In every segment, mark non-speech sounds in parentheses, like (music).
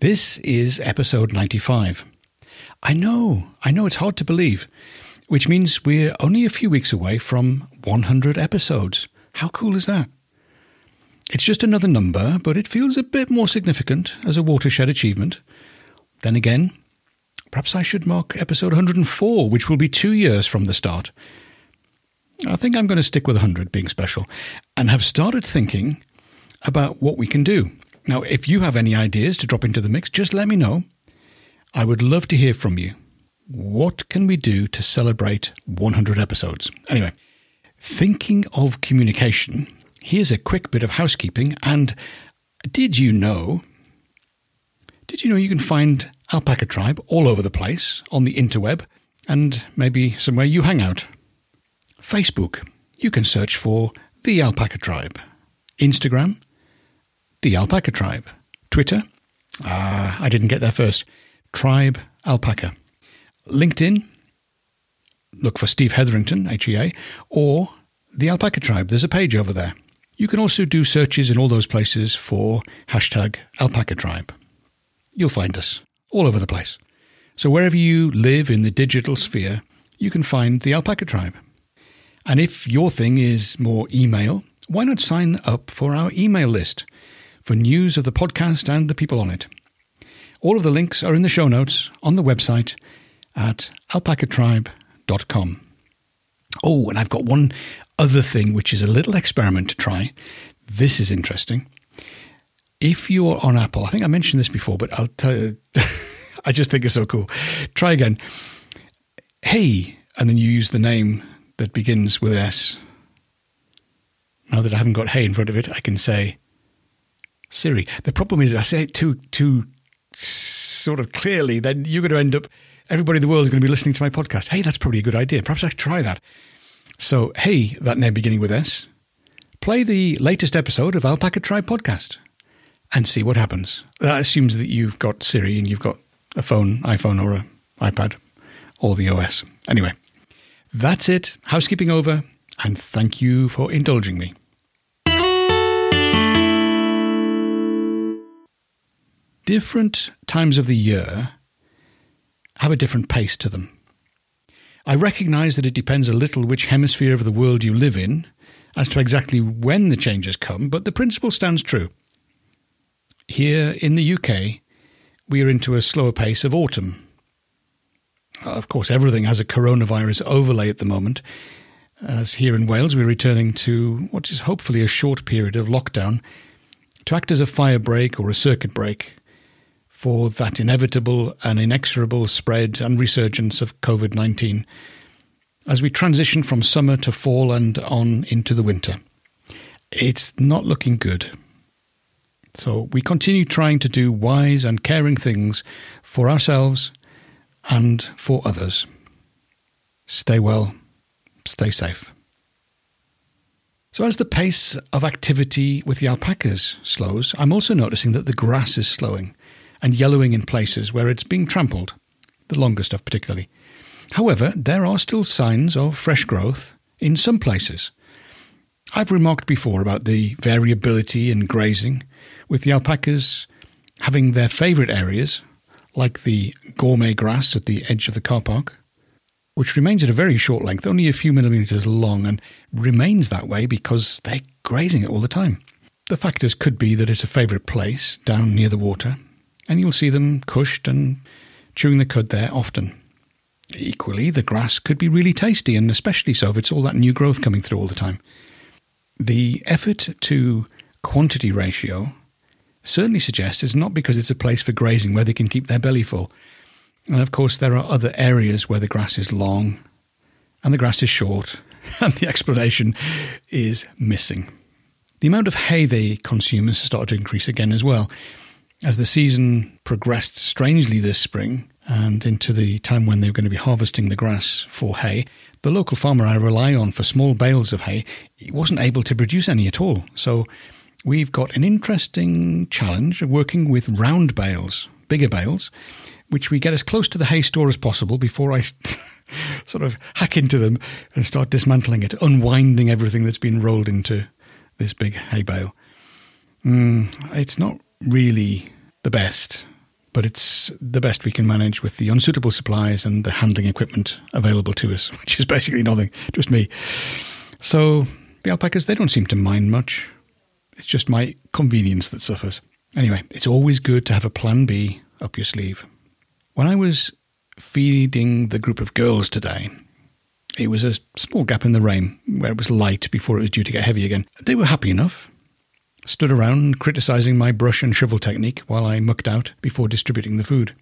This is episode 95. I know, I know it's hard to believe, which means we're only a few weeks away from 100 episodes. How cool is that? It's just another number, but it feels a bit more significant as a watershed achievement. Then again, perhaps I should mark episode 104, which will be two years from the start. I think I'm going to stick with 100 being special and have started thinking about what we can do. Now, if you have any ideas to drop into the mix, just let me know. I would love to hear from you. What can we do to celebrate 100 episodes? Anyway, thinking of communication, here's a quick bit of housekeeping. And did you know? Did you know you can find Alpaca Tribe all over the place on the interweb and maybe somewhere you hang out? Facebook, you can search for The Alpaca Tribe. Instagram, the Alpaca Tribe. Twitter? Ah, I didn't get there first. Tribe Alpaca. LinkedIn? Look for Steve Hetherington, HEA, or the Alpaca Tribe. There's a page over there. You can also do searches in all those places for hashtag Alpaca Tribe. You'll find us all over the place. So wherever you live in the digital sphere, you can find the Alpaca Tribe. And if your thing is more email, why not sign up for our email list? For news of the podcast and the people on it. All of the links are in the show notes on the website at alpacatribe.com. Oh, and I've got one other thing which is a little experiment to try. This is interesting. If you're on Apple, I think I mentioned this before, but I'll tell you, (laughs) I just think it's so cool. Try again. Hey, and then you use the name that begins with S. Now that I haven't got hey in front of it, I can say Siri. The problem is, I say it too too sort of clearly, then you're going to end up. Everybody in the world is going to be listening to my podcast. Hey, that's probably a good idea. Perhaps I should try that. So, hey, that name beginning with S. Play the latest episode of Alpaca Tribe podcast and see what happens. That assumes that you've got Siri and you've got a phone, iPhone, or an iPad, or the OS. Anyway, that's it. Housekeeping over, and thank you for indulging me. Different times of the year have a different pace to them. I recognize that it depends a little which hemisphere of the world you live in as to exactly when the changes come, but the principle stands true. Here in the UK, we are into a slower pace of autumn. Of course, everything has a coronavirus overlay at the moment, as here in Wales we're returning to what is hopefully a short period of lockdown to act as a fire break or a circuit break for that inevitable and inexorable spread and resurgence of COVID 19 as we transition from summer to fall and on into the winter. It's not looking good. So we continue trying to do wise and caring things for ourselves and for others. Stay well, stay safe. So, as the pace of activity with the alpacas slows, I'm also noticing that the grass is slowing and yellowing in places where it's being trampled, the longer stuff particularly. However, there are still signs of fresh growth in some places. I've remarked before about the variability in grazing, with the alpacas having their favourite areas, like the gourmet grass at the edge of the car park, which remains at a very short length, only a few millimetres long, and remains that way because they're grazing it all the time. The factors could be that it's a favourite place down near the water, and you'll see them cushed and chewing the cud there often. Equally, the grass could be really tasty, and especially so if it's all that new growth coming through all the time. The effort to quantity ratio certainly suggests it's not because it's a place for grazing where they can keep their belly full. And of course, there are other areas where the grass is long and the grass is short, (laughs) and the explanation is missing. The amount of hay they consume has started to increase again as well. As the season progressed strangely this spring and into the time when they were going to be harvesting the grass for hay, the local farmer I rely on for small bales of hay wasn't able to produce any at all. So we've got an interesting challenge of working with round bales, bigger bales, which we get as close to the hay store as possible before I (laughs) sort of hack into them and start dismantling it, unwinding everything that's been rolled into this big hay bale. Mm, it's not really the best, but it's the best we can manage with the unsuitable supplies and the handling equipment available to us, (laughs) which is basically nothing, just me. So the alpacas, they don't seem to mind much. It's just my convenience that suffers. Anyway, it's always good to have a plan B up your sleeve. When I was feeding the group of girls today, it was a small gap in the rain where it was light before it was due to get heavy again. They were happy enough, stood around criticising my brush and shovel technique while I mucked out before distributing the food.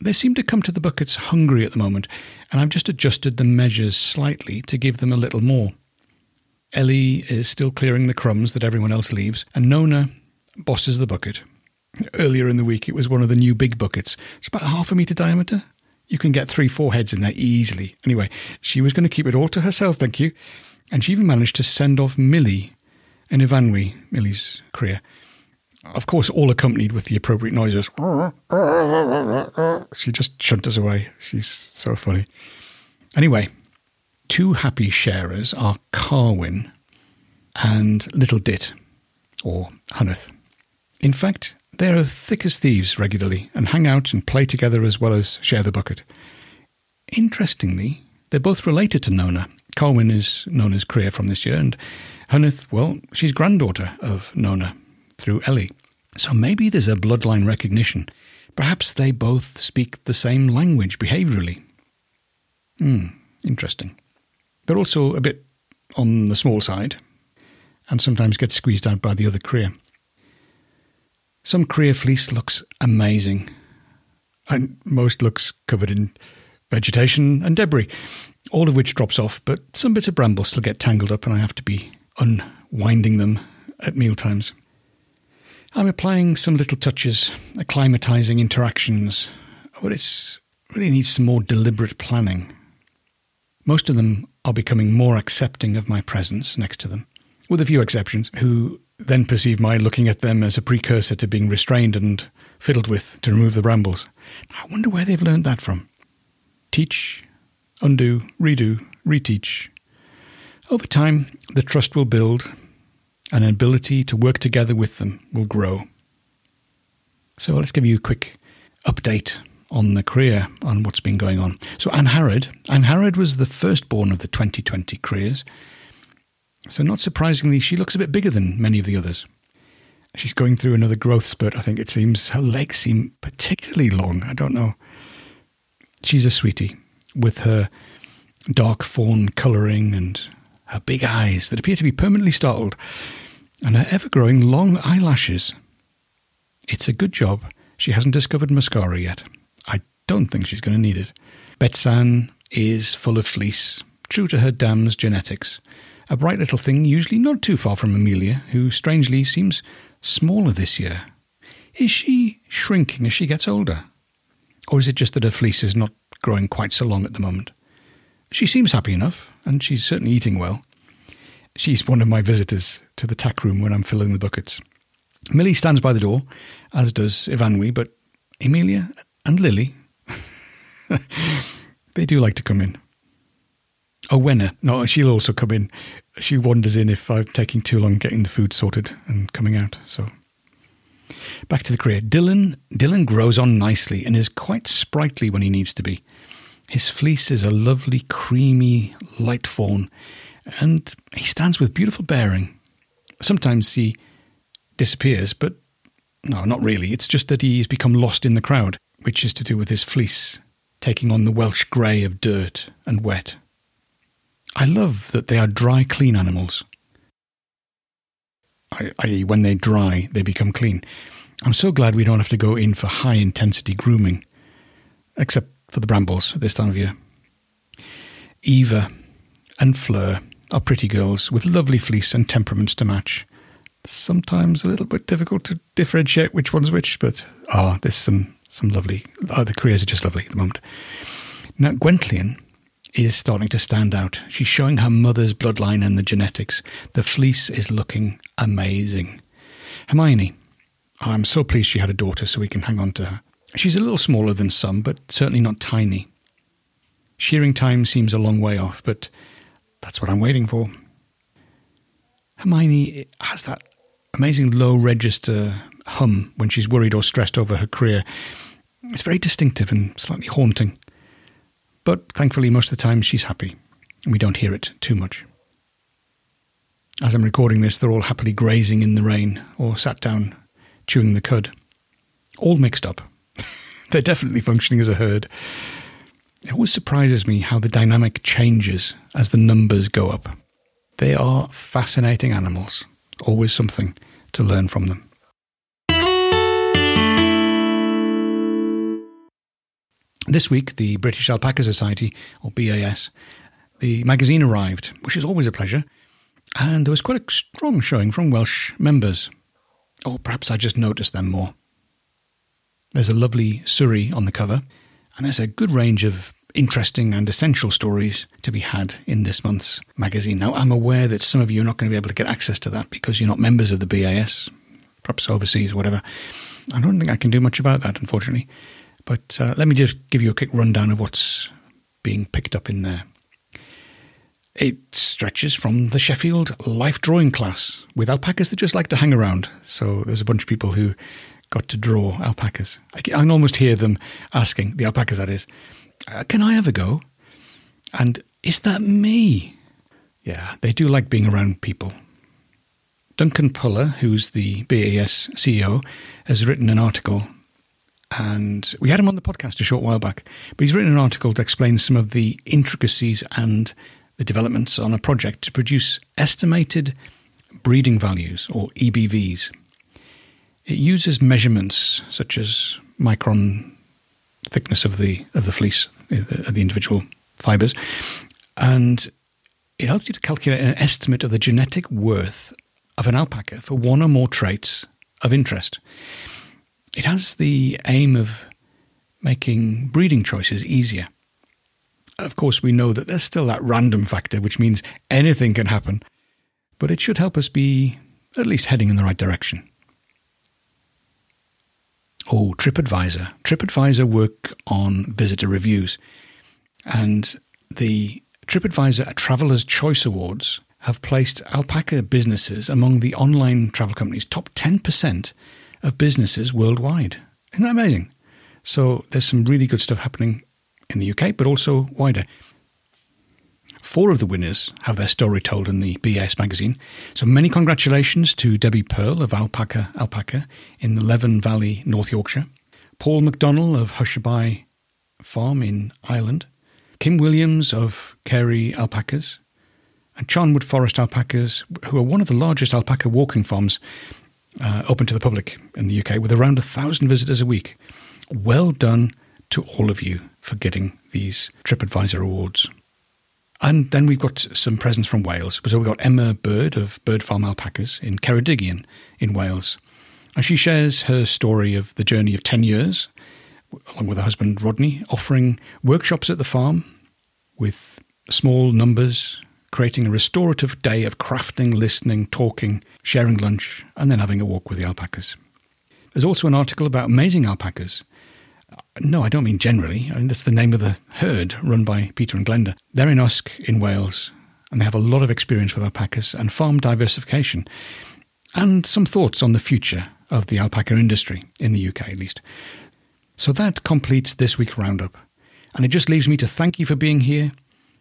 They seem to come to the buckets hungry at the moment, and I've just adjusted the measures slightly to give them a little more. Ellie is still clearing the crumbs that everyone else leaves, and Nona bosses the bucket Earlier in the week, it was one of the new big buckets. It's about half a metre diameter. You can get three, four heads in there easily. Anyway, she was going to keep it all to herself, thank you. And she even managed to send off Millie and Ivanwi, Millie's cria. Of course, all accompanied with the appropriate noises. She just shunt us away. She's so funny. Anyway, two happy sharers are Carwin and Little Dit, or Hunneth. In fact, they are thick as thieves regularly and hang out and play together as well as share the bucket. Interestingly, they're both related to Nona. Carwin is Nona's cria from this year, and Hunneth, well, she's granddaughter of Nona through Ellie. So maybe there's a bloodline recognition. Perhaps they both speak the same language behaviourally. Hmm, interesting. They're also a bit on the small side and sometimes get squeezed out by the other cria. Some cria fleece looks amazing, and most looks covered in vegetation and debris, all of which drops off, but some bits of bramble still get tangled up, and I have to be unwinding them at mealtimes. I'm applying some little touches, acclimatizing interactions, but it really needs some more deliberate planning. Most of them are becoming more accepting of my presence next to them, with a few exceptions, who then perceive my looking at them as a precursor to being restrained and fiddled with to remove the brambles. I wonder where they've learned that from. Teach, undo, redo, reteach. Over time, the trust will build, and an ability to work together with them will grow. So let's give you a quick update on the cria, on what's been going on. So Anne Harrod, Anne Harrod was the firstborn of the 2020 crias. So, not surprisingly, she looks a bit bigger than many of the others. She's going through another growth spurt, I think it seems. Her legs seem particularly long. I don't know. She's a sweetie with her dark fawn colouring and her big eyes that appear to be permanently startled and her ever growing long eyelashes. It's a good job she hasn't discovered mascara yet. I don't think she's going to need it. Betsan is full of fleece, true to her dam's genetics a bright little thing, usually not too far from Amelia, who strangely seems smaller this year. Is she shrinking as she gets older? Or is it just that her fleece is not growing quite so long at the moment? She seems happy enough, and she's certainly eating well. She's one of my visitors to the tack room when I'm filling the buckets. Millie stands by the door, as does Ivanwi, but Emilia and Lily, (laughs) they do like to come in. Oh, Wenna. No, she'll also come in. She wanders in if I'm taking too long getting the food sorted and coming out. So back to the cria. Dylan Dylan grows on nicely and is quite sprightly when he needs to be. His fleece is a lovely, creamy, light fawn, and he stands with beautiful bearing. Sometimes he disappears, but no, not really. It's just that he's become lost in the crowd, which is to do with his fleece taking on the Welsh grey of dirt and wet. I love that they are dry, clean animals. I.e., when they dry, they become clean. I'm so glad we don't have to go in for high intensity grooming, except for the brambles at this time of year. Eva and Fleur are pretty girls with lovely fleece and temperaments to match. sometimes a little bit difficult to differentiate which one's which, but oh, there's some some lovely. Oh, the crias are just lovely at the moment. Now, Gwenllian is starting to stand out. She's showing her mother's bloodline and the genetics. The fleece is looking amazing. Hermione, I'm so pleased she had a daughter so we can hang on to her. She's a little smaller than some, but certainly not tiny. Shearing time seems a long way off, but that's what I'm waiting for. Hermione has that amazing low register hum when she's worried or stressed over her cria. It's very distinctive and slightly haunting. But thankfully, most of the time, she's happy, and we don't hear it too much. As I'm recording this, they're all happily grazing in the rain or sat down chewing the cud. All mixed up. (laughs) they're definitely functioning as a herd. It always surprises me how the dynamic changes as the numbers go up. They are fascinating animals, always something to learn from them. This week, the British Alpaca Society, or BAS, the magazine arrived, which is always a pleasure, and there was quite a strong showing from Welsh members. Or perhaps I just noticed them more. There's a lovely Suri on the cover, and there's a good range of interesting and essential stories to be had in this month's magazine. Now, I'm aware that some of you are not going to be able to get access to that because you're not members of the BAS, perhaps overseas, whatever. I don't think I can do much about that, unfortunately. But uh, let me just give you a quick rundown of what's being picked up in there. It stretches from the Sheffield life drawing class with alpacas that just like to hang around. So there's a bunch of people who got to draw alpacas. I can almost hear them asking, the alpacas that is, uh, can I have a go? And is that me? Yeah, they do like being around people. Duncan Pullar, who's the BAS CEO, has written an article, and we had him on the podcast a short while back. But he's written an article to explain some of the intricacies and the developments on a project to produce estimated breeding values, or EBVs. It uses measurements such as micron thickness of the of the fleece, uh, of the individual fibers, and it helps you to calculate an estimate of the genetic worth of an alpaca for one or more traits of interest. It has the aim of making breeding choices easier. Of course, we know that there's still that random factor, which means anything can happen, but it should help us be at least heading in the right direction. Oh, TripAdvisor. TripAdvisor work on visitor reviews. And the TripAdvisor Traveler's Choice Awards have placed alpaca businesses among the online travel companies' top 10% of businesses worldwide. Isn't that amazing? So there's some really good stuff happening in the UK, but also wider. Four of the winners have their story told in the BS magazine. So many congratulations to Debbie Pearl of Alpaca Alpaca in the Leven Valley, North Yorkshire, Paul McDonnell of Hushabye Farm in Ireland, Kim Williams of Carey Alpacas, and Charnwood Forest Alpacas, who are one of the largest alpaca walking farms uh, open to the public in the UK, with around a thousand visitors a week. Well done to all of you for getting these TripAdvisor awards. And then we've got some presents from Wales. So we've got Emma Bird of Bird Farm Alpacas in Ceredigion in Wales. And she shares her story of the journey of 10 years, along with her husband Rodney, offering workshops at the farm with small numbers, creating a restorative day of crafting, listening, talking, sharing lunch, and then having a walk with the alpacas. There's also an article about amazing alpacas no, I don't mean generally. I mean, that's the name of the herd run by Peter and Glenda. They're in Usk in Wales, and they have a lot of experience with alpacas and farm diversification, and some thoughts on the future of the alpaca industry, in the UK at least. So that completes this week's roundup. And it just leaves me to thank you for being here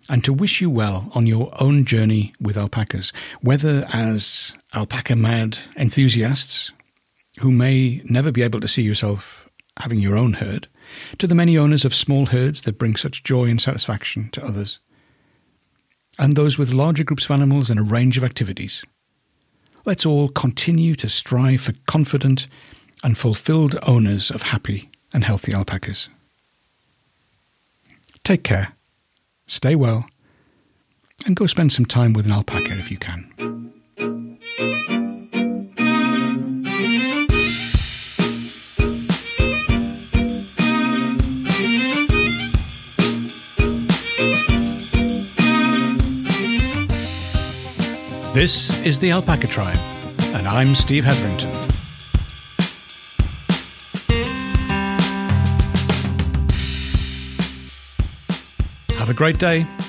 and to wish you well on your own journey with alpacas, whether as alpaca mad enthusiasts who may never be able to see yourself having your own herd, to the many owners of small herds that bring such joy and satisfaction to others, and those with larger groups of animals and a range of activities. Let's all continue to strive for confident and fulfilled owners of happy and healthy alpacas. Take care, stay well, and go spend some time with an alpaca if you can. This is the Alpaca Tribe, and I'm Steve Hetherington. Have a great day.